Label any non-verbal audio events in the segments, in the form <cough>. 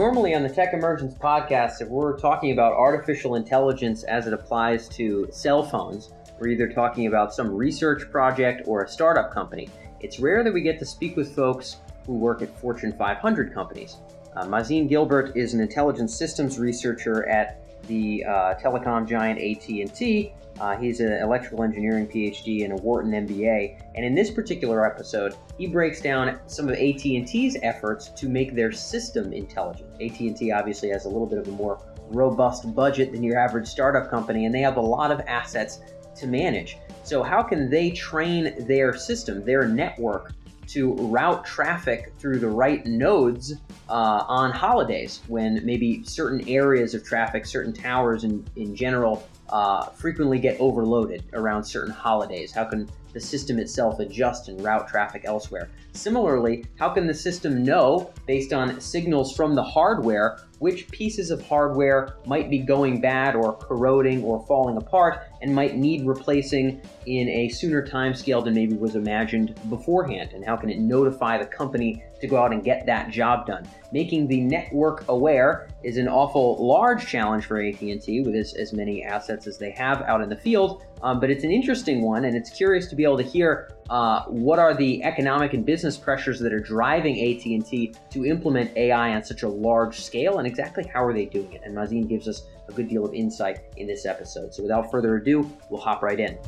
normally on the Tech Emergence podcast, if we're talking about artificial intelligence as it applies to cell phones, we're either talking about some research project or a startup company. It's rare that we get to speak with folks who work at Fortune 500 companies. Uh, Mazin Gilbert is an intelligence systems researcher at the uh, telecom giant AT&T. Uh, he's an electrical engineering PhD and a Wharton MBA. And in this particular episode, he breaks down some of AT&T's efforts to make their system intelligent. AT&T obviously has a little bit of a more robust budget than your average startup company, and they have a lot of assets to manage. So how can they train their system, their network, to route traffic through the right nodes uh, on holidays when maybe certain areas of traffic, certain towers in, in general, uh, frequently get overloaded around certain holidays? How can the system itself adjust and route traffic elsewhere? Similarly, how can the system know, based on signals from the hardware, which pieces of hardware might be going bad or corroding or falling apart and might need replacing in a sooner time scale than maybe was imagined beforehand? And how can it notify the company to go out and get that job done? Making the network aware is an awful large challenge for AT&T with as, as many assets as they have out in the field, um, but it's an interesting one, and it's curious to be able to hear uh, what are the economic and business pressures that are driving AT&T to implement AI on such a large scale, and exactly how are they doing it? And Mazin gives us a good deal of insight in this episode. So without further ado, we'll hop right in.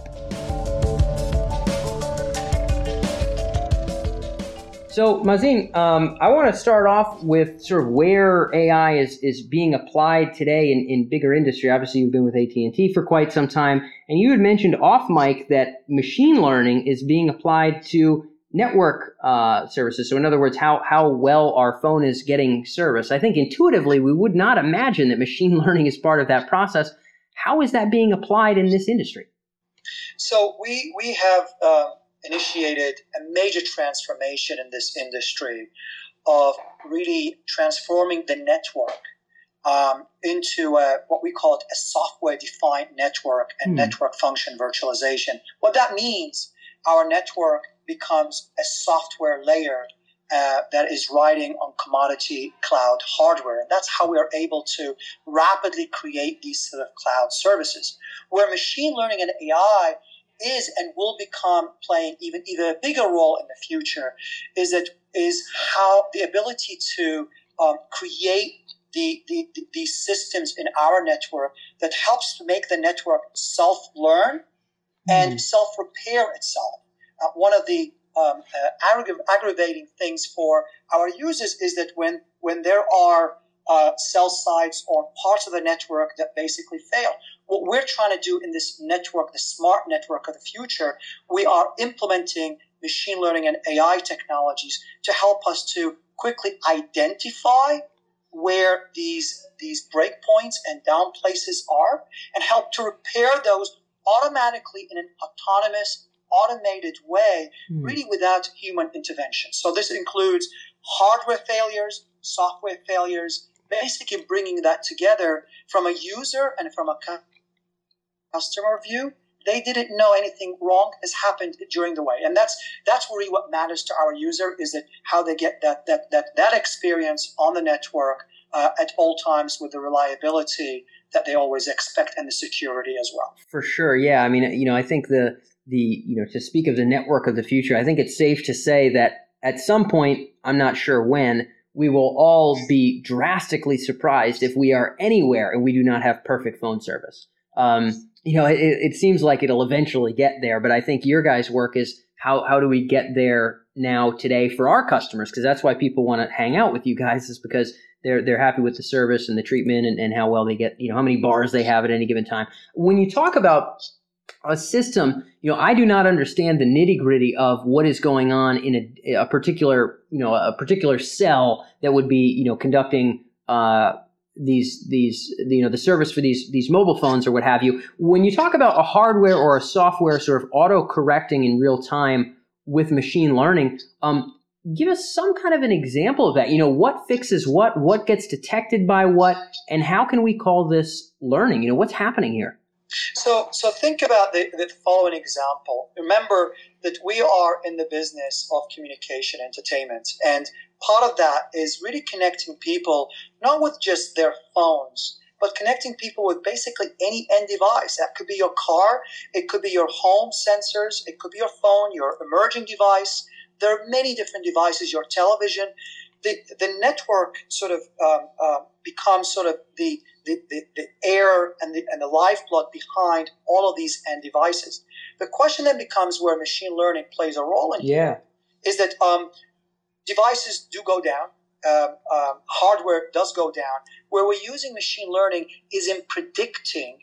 So, Mazin, um, I want to start off with sort of where AI is, is being applied today in, in bigger industry. Obviously, you've been with AT&T for quite some time, and you had mentioned off mic that machine learning is being applied to network uh, services. So, in other words, how, how well our phone is getting service. I think intuitively, we would not imagine that machine <laughs> learning is part of that process. How is that being applied in this industry? So, we, we have... Uh initiated a major transformation in this industry of really transforming the network um, into a, what we call it a software defined network and mm. network function virtualization. What that means, our network becomes a software layer uh, that is riding on commodity cloud hardware. And that's how we are able to rapidly create these sort of cloud services. Where machine learning and AI is and will become playing even even a bigger role in the future is that is how the ability to um, create the, the, the, these systems in our network that helps to make the network self-learn and mm. self-repair itself. Uh, one of the um, uh, aggra- aggravating things for our users is that when when there are uh, cell sites or parts of the network that basically fail. What we're trying to do in this network, the smart network of the future, we are implementing machine learning and AI technologies to help us to quickly identify where these these breakpoints and down places are and help to repair those automatically in an autonomous automated way mm. really without human intervention so this includes hardware failures software failures basically bringing that together from a user and from a customer view they didn't know anything wrong has happened during the way. And that's that's really what matters to our user is that how they get that that that, that experience on the network uh, at all times with the reliability that they always expect and the security as well. For sure yeah. I mean you know i think the the you know to speak of the network of the future i think it's safe to say that at some point i'm not sure when we will all be drastically surprised if we are anywhere and we do not have perfect phone service. Um, you know, it, it, seems like it'll eventually get there, but I think your guys' work is how how do we get there now today for our customers? Because that's why people want to hang out with you guys is because they're they're happy with the service and the treatment and, and how well they get, you know, how many bars they have at any given time. When you talk about a system, you know, I do not understand the nitty gritty of what is going on in a, a, particular, you know, a particular cell that would be, you know, conducting uh, these these you know the service for these these mobile phones or what have you. When you talk about a hardware or a software sort of auto correcting in real time with machine learning, um, give us some kind of an example of that. You know, what fixes what, what gets detected by what, and how can we call this learning? You know, what's happening here? So, so think about the, the following example. Remember that we are in the business of communication entertainment, and part of that is really connecting people not with just their phones, but connecting people with basically any end device. That could be your car, it could be your home sensors, it could be your phone, your emerging device. There are many different devices, your television. The, the network sort of um, uh, becomes sort of the the, the, the air and the, and the lifeblood behind all of these end devices. The question then becomes where machine learning plays a role in yeah. is that um, devices do go down, um, um, hardware does go down. Where we're using machine learning is in predicting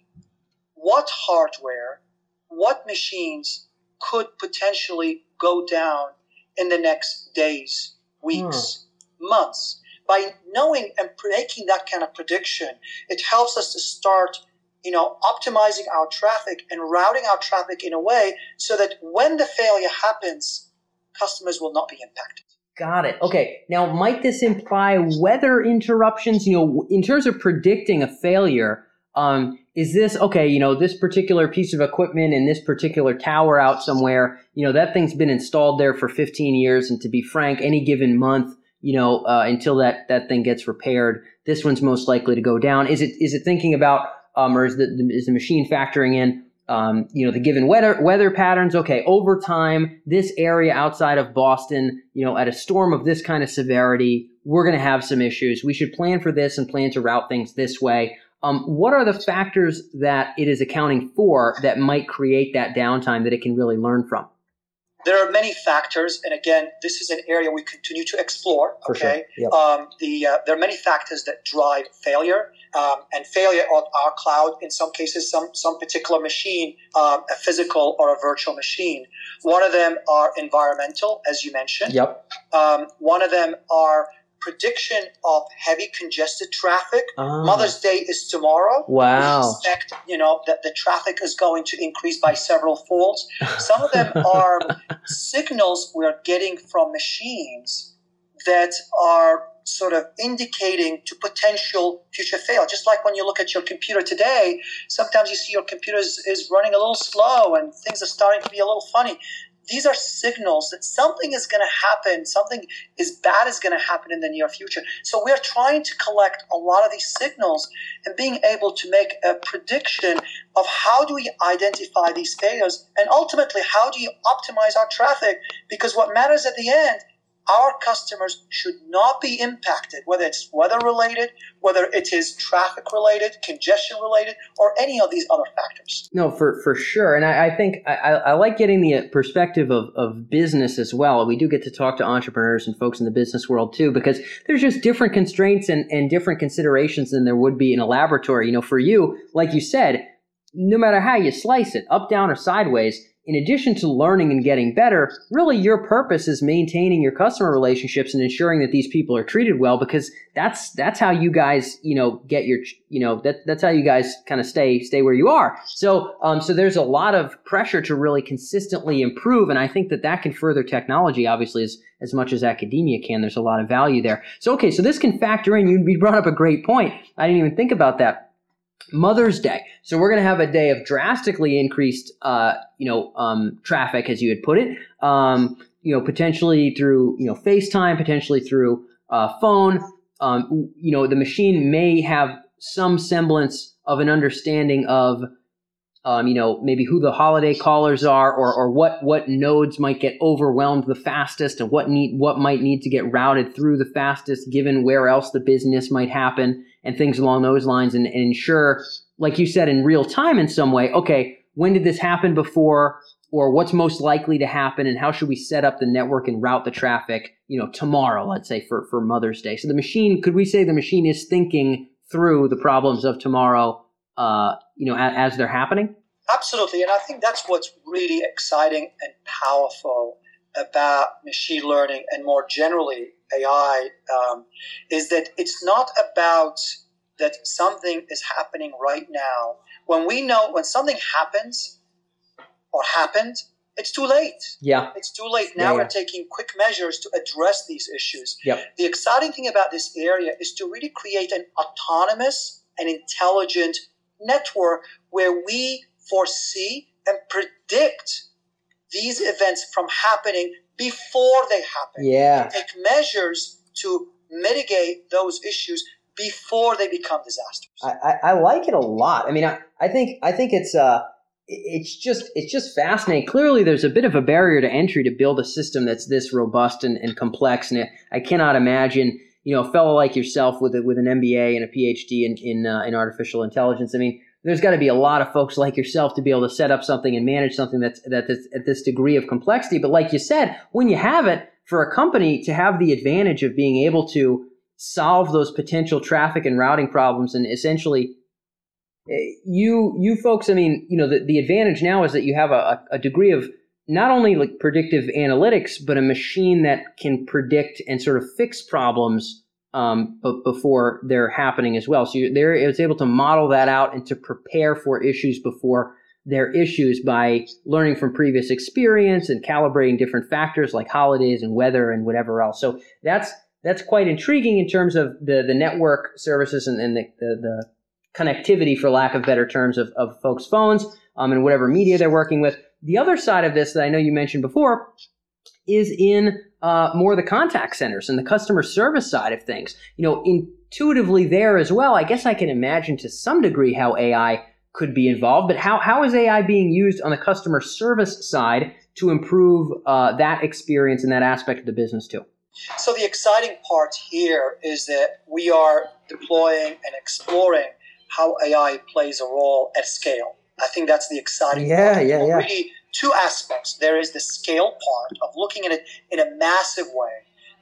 what hardware, what machines could potentially go down in the next days, weeks, hmm. Months by knowing and making that kind of prediction, it helps us to start, you know, optimizing our traffic and routing our traffic in a way so that when the failure happens, customers will not be impacted. Got it. Okay. Now, might this imply weather interruptions? You know, in terms of predicting a failure, um, is this okay? You know, this particular piece of equipment in this particular tower out somewhere, you know, that thing's been installed there for 15 years. And to be frank, any given month, you know, uh, until that that thing gets repaired. This one's most likely to go down. Is it is it thinking about um, or is the is the machine factoring in um, you know the given weather weather patterns? Okay, over time, this area outside of Boston, you know, at a storm of this kind of severity, we're going to have some issues. We should plan for this and plan to route things this way. Um, what are the factors that it is accounting for that might create that downtime that it can really learn from? There are many factors, and again, this is an area we continue to explore. Okay, sure. yep. um, the uh, there are many factors that drive failure, um, and failure on our cloud. In some cases, some some particular machine, um, a physical or a virtual machine. One of them are environmental, as you mentioned. Yep. Um, one of them are prediction of heavy congested traffic. Ah. Mother's Day is tomorrow. Wow. We expect, you know, that the traffic is going to increase by several folds. Some of them <laughs> are signals we're getting from machines that are sort of indicating to potential future fail. Just like when you look at your computer today, sometimes you see your computer is, is running a little slow and things are starting to be a little funny these are signals that something is going to happen, something is bad is going to happen in the near future. So we're trying to collect a lot of these signals and being able to make a prediction of how do we identify these failures and ultimately how do you optimize our traffic because what matters at the end our customers should not be impacted, whether it's weather related, whether it is traffic related, congestion related, or any of these other factors. No, for, for sure. And I, I think I, I, like getting the uh, perspective of, of business as well. We do get to talk to entrepreneurs and folks in the business world too, because there's just different constraints and, and different considerations than there would be in a laboratory. You know, for you, like you said, no matter how you slice it, up, down, or sideways, in addition to learning and getting better, really your purpose is maintaining your customer relationships and ensuring that these people are treated well because that's that's how you guys, you know, get your you know, that that's how you guys kind of stay stay where you are. So um so there's a lot of pressure to really consistently improve and I think that that can further technology obviously as as much as academia can. There's a lot of value there. So okay, so this can factor in you brought up a great point. I didn't even think about that Mother's Day. So we're going to have a day of drastically increased, uh, you know, um, traffic, as you had put it. Um, you know, potentially through you know FaceTime, potentially through uh, phone. Um, you know, the machine may have some semblance of an understanding of, um, you know, maybe who the holiday callers are, or or what what nodes might get overwhelmed the fastest, and what need what might need to get routed through the fastest, given where else the business might happen and things along those lines and, and ensure, like you said, in real time in some way, okay, when did this happen before? Or what's most likely to happen, and how should we set up the network and route the traffic, you know, tomorrow, let's say for, for Mother's Day. So the machine, could we say the machine is thinking through the problems of tomorrow, uh, you know, as, as they're happening? Absolutely, and I think that's what's really exciting and powerful about machine learning and more generally AI um, is that it's not about that something is happening right now. When we know when something happens or happened, it's too late. Yeah. It's too late. Now yeah, yeah. we're taking quick measures to address these issues. Yep. The exciting thing about this area is to really create an autonomous and intelligent network where we foresee and predict these events from happening before they happen. Yeah. Take measures to mitigate those issues before they become disasters. I, I, I like it a lot. I mean, I, I think I think it's uh it's just it's just fascinating. Clearly, there's a bit of a barrier to entry to build a system that's this robust and, and complex, and I cannot imagine you know a fellow like yourself with a, with an MBA and a PhD in in, uh, in artificial intelligence. I mean, there's got to be a lot of folks like yourself to be able to set up something and manage something that's that's at this degree of complexity. But like you said, when you have it for a company to have the advantage of being able to solve those potential traffic and routing problems and essentially eh, you you folks i mean you know the, the advantage now is that you have a, a degree of not only like predictive analytics but a machine that can predict and sort of fix problems um, but before they're happening as well so there it was able to model that out and to prepare for issues before their issues by learning from previous experience and calibrating different factors like holidays and weather and whatever else so that's that's quite intriguing in terms of the, the network services and, and the, the, the connectivity, for lack of better terms, of, of folks' phones um, and whatever media they're working with. The other side of this that I know you mentioned before is in uh, more the contact centers and the customer service side of things. You know, intuitively there as well, I guess I can imagine to some degree how AI could be involved, but how, how is AI being used on the customer service side to improve uh, that experience and that aspect of the business too? So the exciting part here is that we are deploying and exploring how AI plays a role at scale. I think that's the exciting yeah, part. Yeah, yeah, Really, two aspects. There is the scale part of looking at it in a massive way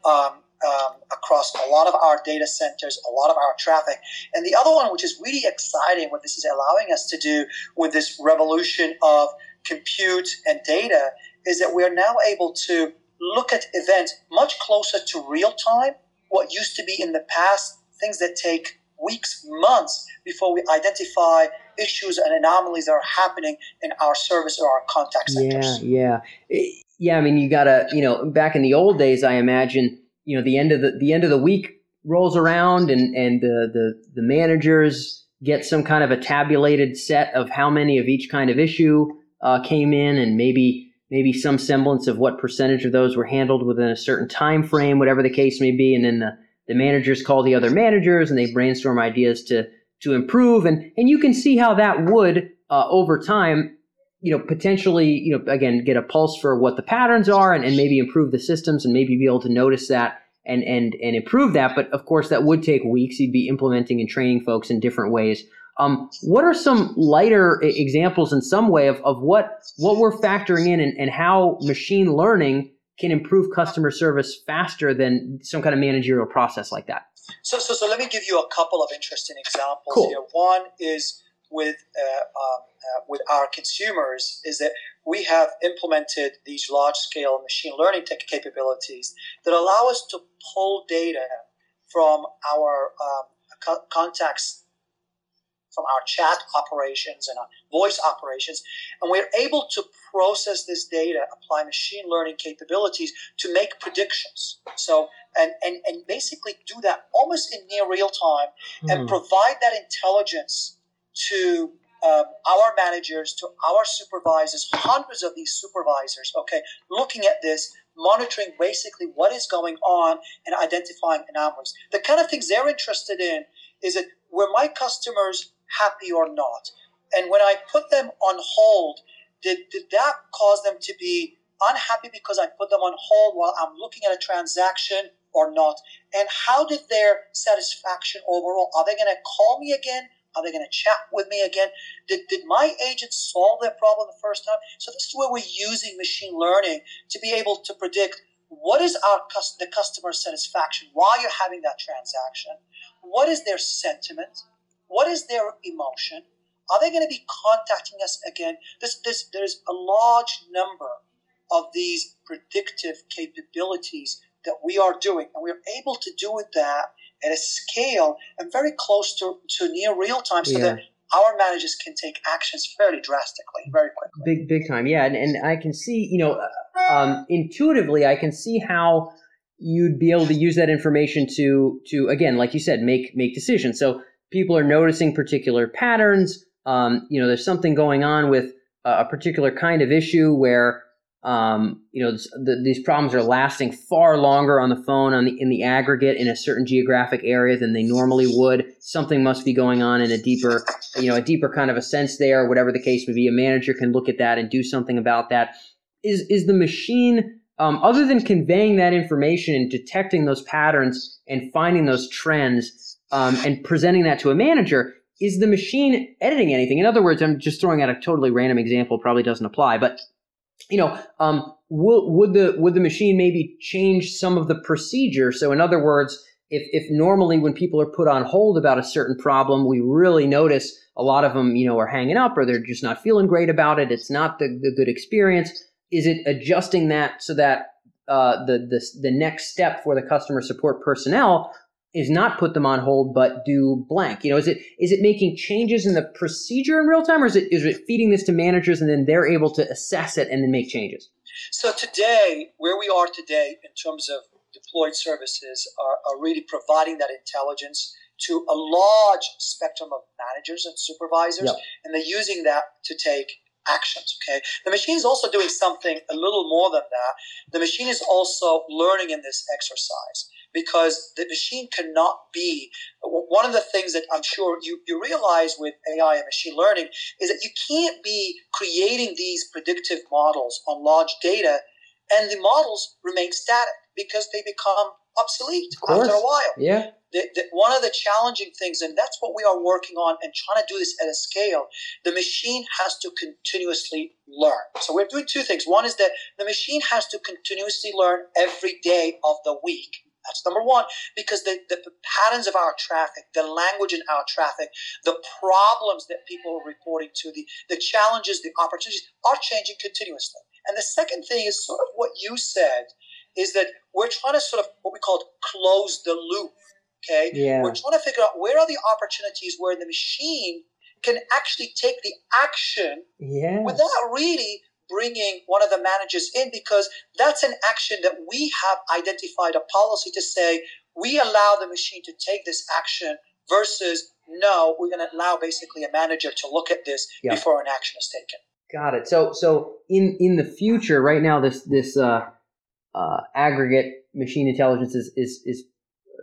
um, um, across a lot of our data centers, a lot of our traffic. And the other one, which is really exciting, what this is allowing us to do with this revolution of compute and data, is that we are now able to look at events much closer to real time. What used to be in the past, things that take weeks, months before we identify issues and anomalies that are happening in our service or our contact centers. Yeah, yeah, yeah. I mean, you gotta, you know, back in the old days, I imagine, you know, the end of the the end of the week rolls around, and and the the the managers get some kind of a tabulated set of how many of each kind of issue uh, came in, and maybe maybe some semblance of what percentage of those were handled within a certain time frame, whatever the case may be, and then the, the managers call the other managers and they brainstorm ideas to to improve, and and you can see how that would uh, over time, you know, potentially, you know, again, get a pulse for what the patterns are, and, and maybe improve the systems, and maybe be able to notice that and and and improve that. But of course, that would take weeks. You'd be implementing and training folks in different ways. Um, what are some lighter examples in some way of, of what, what we're factoring in and, and how machine learning can improve customer service faster than some kind of managerial process like that? So, so, so let me give you a couple of interesting examples cool. here. One is with uh, um, uh, with our consumers is that we have implemented these large scale machine learning tech capabilities that allow us to pull data from our um, co- contacts from our chat operations and our voice operations. And we're able to process this data, apply machine learning capabilities to make predictions. So, and, and, and basically do that almost in near real time and hmm. provide that intelligence to um, our managers, to our supervisors, hundreds of these supervisors, okay, looking at this, monitoring basically what is going on and identifying anomalies. The kind of things they're interested in is that were my customers happy or not. And when I put them on hold, did, did that cause them to be unhappy because I put them on hold while I'm looking at a transaction or not? And how did their satisfaction overall? Are they going to call me again? Are they going to chat with me again? Did, did my agent solve their problem the first time? So this is where we're using machine learning to be able to predict what is our the customer satisfaction while you're having that transaction. What is their sentiment? What is their emotion? Are they going to be contacting us again? This, this, there's a large number of these predictive capabilities that we are doing, and we're able to do it that at a scale and very close to, to near real time so yeah. that our managers can take actions fairly drastically, very quickly. Big, big time, yeah. And, and I can see, you know, um, intuitively, I can see how you'd be able to use that information to, to again, like you said, make make decisions. So people are noticing particular patterns. Um, you know, there's something going on with a particular kind of issue where um, you know the, these problems are lasting far longer on the phone on the in the aggregate in a certain geographic area than they normally would. Something must be going on in a deeper, you know, a deeper kind of a sense there. Whatever the case may be, a manager can look at that and do something about that. Is is the machine um, other than conveying that information and detecting those patterns and finding those trends um, and presenting that to a manager? Is the machine editing anything? In other words, I'm just throwing out a totally random example, probably doesn't apply, but you know, um, would the would the machine maybe change some of the procedure? So, in other words, if if normally when people are put on hold about a certain problem, we really notice a lot of them, you know, are hanging up or they're just not feeling great about it. It's not the, the good experience. Is it adjusting that so that uh, the, the the next step for the customer support personnel is not put them on hold but do blank. You know is it is it making changes in the procedure in real time or is it is it feeding this to managers and then they're able to assess it and then make changes? So today where we are today in terms of deployed services are, are really providing that intelligence to a large spectrum of managers and supervisors yep. and they're using that to take actions okay? The machine is also doing something a little more than that. The machine is also learning in this exercise because the machine cannot be one of the things that I'm sure you, you realize with AI and machine learning is that you can't be creating these predictive models on large data and the models remain static because they become obsolete after a while. Yeah. The, the, one of the challenging things, and that's what we are working on and trying to do this at a scale, the machine has to continuously learn. So we're doing two things. One is that the machine has to continuously learn every day of the week that's number one, because the, the, patterns of our traffic, the language in our traffic, the problems that people are reporting to, the, the challenges, the opportunities are changing continuously. And the second thing is sort of what you said is that we're trying to sort of what we call close the loop. Okay. Yeah. We're trying to figure out where are the opportunities where the machine can actually take the action yes. without really bringing one of the managers in because that's an action that we have identified a policy to say we allow the machine to take this action versus no, we're going to allow basically a manager to look at this yep. before an action is taken. Got it. So so in in the future, right now, this this uh, uh, aggregate machine intelligence is, is is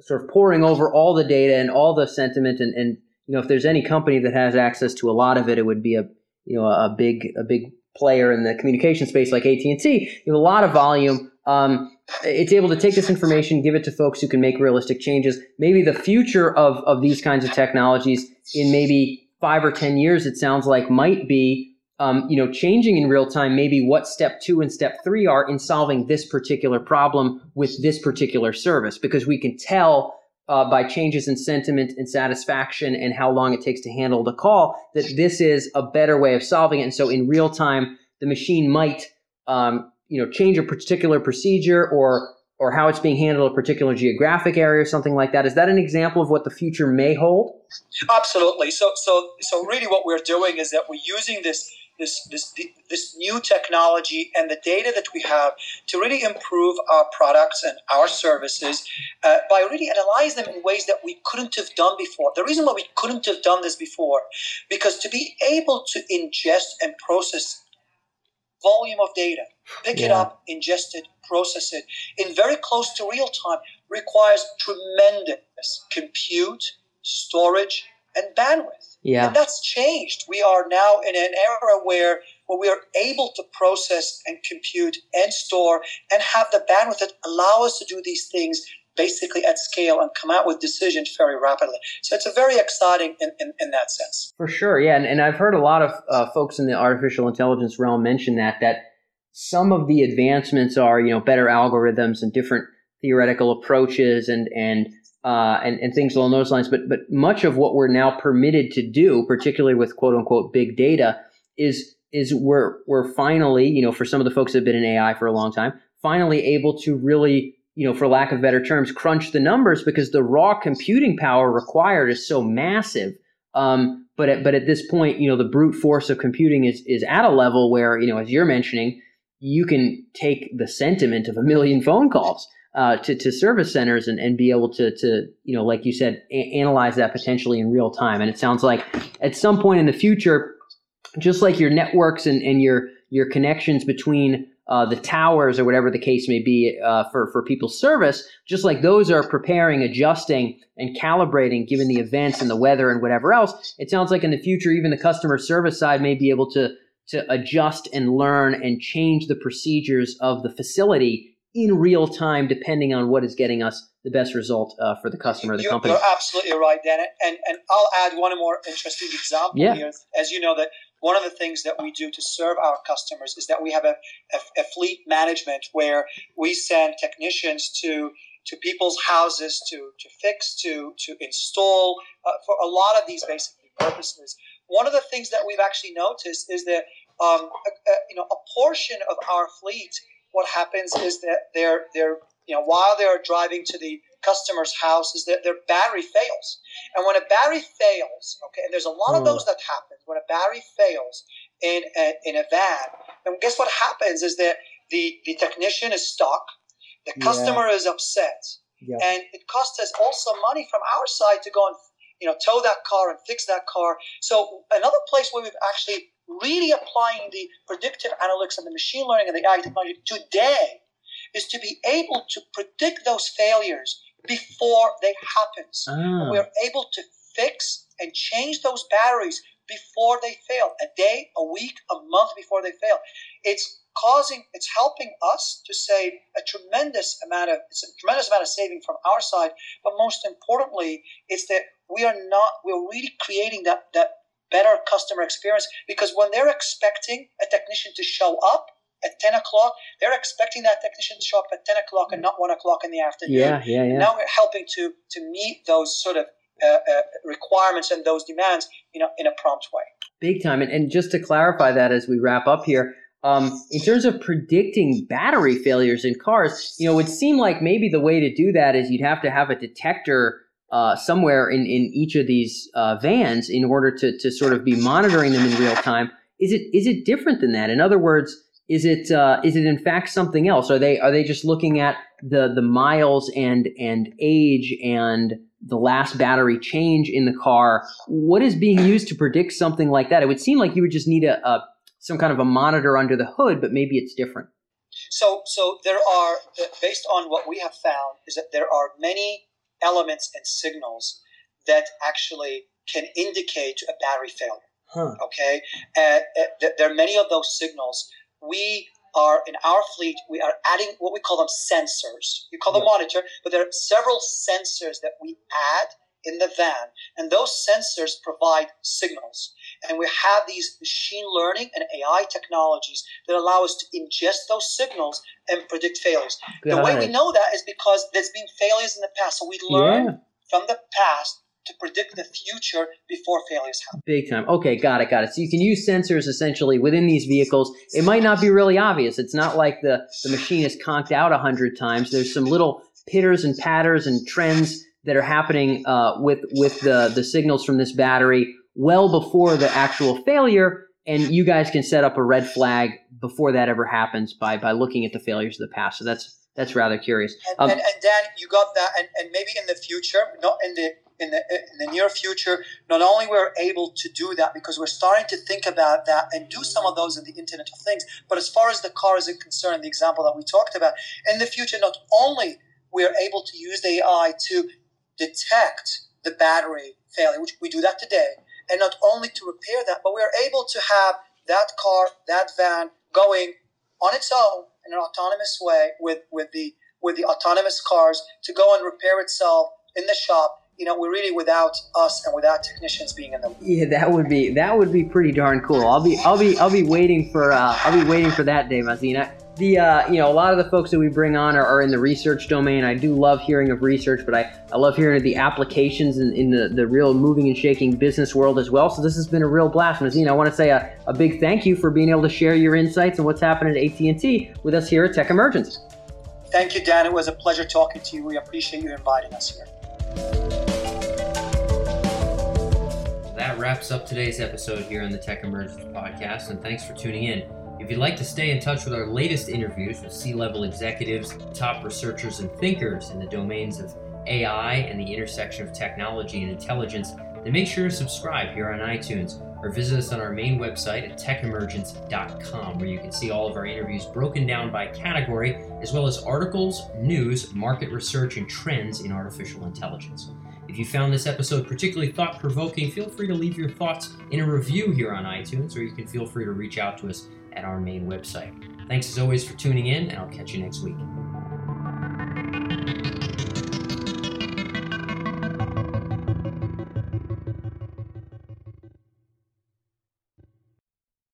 sort of pouring over all the data and all the sentiment, and and you know if there's any company that has access to a lot of it, it would be a you know a big a big player in the communication space like AT&T, you have a lot of volume. Um, it's able to take this information, give it to folks who can make realistic changes. Maybe the future of, of these kinds of technologies in maybe five or 10 years, it sounds like might be, um, you know, changing in real time, maybe what step two and step three are in solving this particular problem with this particular service, because we can tell uh, by changes in sentiment and satisfaction and how long it takes to handle the call, that this is a better way of solving it. And so in real time, the machine might, um, you know, change a particular procedure or or how it's being handled a particular geographic area or something like that. Is that an example of what the future may hold? Absolutely. So so so really, what we're doing is that we're using this this, this, this new technology and the data that we have to really improve our products and our services uh, by really analyze them in ways that we couldn't have done before. The reason why we couldn't have done this before, because to be able to ingest and process volume of data, pick yeah. it up, ingest it, process it in very close to real time requires tremendous compute, storage, and bandwidth. Yeah. And that's changed. We are now in an era where, where we are able to process and compute and store and have the bandwidth that allow us to do these things basically at scale and come out with decisions very rapidly. So it's a very exciting in, in, in that sense. For sure, yeah. And, and I've heard a lot of uh, folks in the artificial intelligence realm mention that, that some of the advancements are, you know, better algorithms and different theoretical approaches and, and uh, and, and things along those lines. But but much of what we're now permitted to do, particularly with quote unquote big data, is is we're we're finally, you know, for some of the folks that have been in AI for a long time, finally able to really, you know, for lack of better terms, crunch the numbers because the raw computing power required is so massive. Um, but at, but at this point, you know, the brute force of computing is is at a level where, you know, as you're mentioning, you can take the sentiment of a million phone calls uh, to, to service centers and, and be able to, to, you know, like you said, a- analyze that potentially in real time. And it sounds like at some point in the future, just like your networks and, and your, your connections between uh, the towers or whatever the case may be uh, for, for people's service, just like those are preparing, adjusting, and calibrating given the events and the weather and whatever else, it sounds like in the future, even the customer service side may be able to, to adjust and learn and change the procedures of the facility in real time, depending on what is getting us the best result uh, for the customer, the you're, company. You're absolutely right, Dan. And, and I'll add one more interesting example yeah. here. As you know, that one of the things that we do to serve our customers is that we have a, a, a fleet management where we send technicians to to people's houses to to fix, to to install uh, for a lot of these basic purposes. One of the things that we've actually noticed is that um, a, a, you know a portion of our fleet what happens is that they're they're you know while they're driving to the customer's house is that their battery fails and when a battery fails okay and there's a lot of hmm. those that happen when a battery fails in a, in a van then guess what happens is that the the technician is stuck the customer yeah. is upset yeah. and it costs us also money from our side to go and you know tow that car and fix that car so another place where we've actually really applying the predictive analytics and the machine learning and the AI technology today is to be able to predict those failures before they happen. Ah. We're able to fix and change those batteries before they fail, a day, a week, a month before they fail. It's causing, it's helping us to save a tremendous amount of, it's a tremendous amount of saving from our side. But most importantly, it's that we are not, we're really creating that that better customer experience because when they're expecting a technician to show up at 10 o'clock, they're expecting that technician to show up at 10 o'clock and not 1 o'clock in the afternoon. Yeah, yeah, yeah. Now we're helping to, to meet those sort of uh, uh, requirements and those demands you know, in a prompt way. Big time. And, and just to clarify that as we wrap up here, um, in terms of predicting battery failures in cars, you know, it would seem like maybe the way to do that is you'd have to have a detector uh, somewhere in, in each of these uh, vans in order to, to sort of be monitoring them in real time. Is it is it different than that? In other words, is it uh, is it in fact something else? Are they are they just looking at the the miles and and age and the last battery change in the car? What is being used to predict something like that? It would seem like you would just need a, a some kind of a monitor under the hood, but maybe it's different. So so there are based on what we have found is that there are many elements and signals that actually can indicate a battery failure. Huh. Okay, uh, uh, there are many of those signals. We are in our fleet. We are adding what we call them sensors. You call them monitor, but there are several sensors that we add in the van, and those sensors provide signals. And we have these machine learning and AI technologies that allow us to ingest those signals and predict failures. Got the way it. we know that is because there's been failures in the past. So we learn Yeah. from the past to predict the future before failures happen. Big time. Okay, got it, got it. So you can use sensors essentially within these vehicles. It might not be really obvious. It's not like the, the machine is conked out a hundred times. There's some little pitters and patters and trends that are happening uh, with with the the signals from this battery well before the actual failure, and you guys can set up a red flag before that ever happens by by looking at the failures of the past. So that's that's rather curious. And, Um, and, and Dan, you got that, and, and maybe in the future, not in the in the in the near future, not only we're able to do that because we're starting to think about that and do some of those in the Internet of Things, but as far as the car is concerned, the example that we talked about, in the future, not only we are able to use the AI to detect the battery failure, which we do that today, and not only to repair that, but we are able to have that car, that van going on its own in an autonomous way with, with the with the autonomous cars to go and repair itself in the shop. You know, we're really without us and without technicians being in the. Yeah, that would be that would be pretty darn cool. I'll be I'll be I'll be waiting for uh, I'll be waiting for that day, Mazina. The uh, you know a lot of the folks that we bring on are, are in the research domain. I do love hearing of research, but I, I love hearing of the applications in, in the, the real moving and shaking business world as well. So this has been a real blast, Mazina. I want to say a, a big thank you for being able to share your insights and what's happening at AT and T with us here at Tech Emergence. Thank you, Dan. It was a pleasure talking to you. We appreciate you inviting us here. That wraps up today's episode here on the Tech Emergence podcast, and thanks for tuning in. If you'd like to stay in touch with our latest interviews with C level executives, top researchers, and thinkers in the domains of AI and the intersection of technology and intelligence, then make sure to subscribe here on iTunes or visit us on our main website at techemergence.com, where you can see all of our interviews broken down by category, as well as articles, news, market research, and trends in artificial intelligence. If you found this episode particularly thought provoking, feel free to leave your thoughts in a review here on iTunes, or you can feel free to reach out to us at our main website. Thanks as always for tuning in, and I'll catch you next week.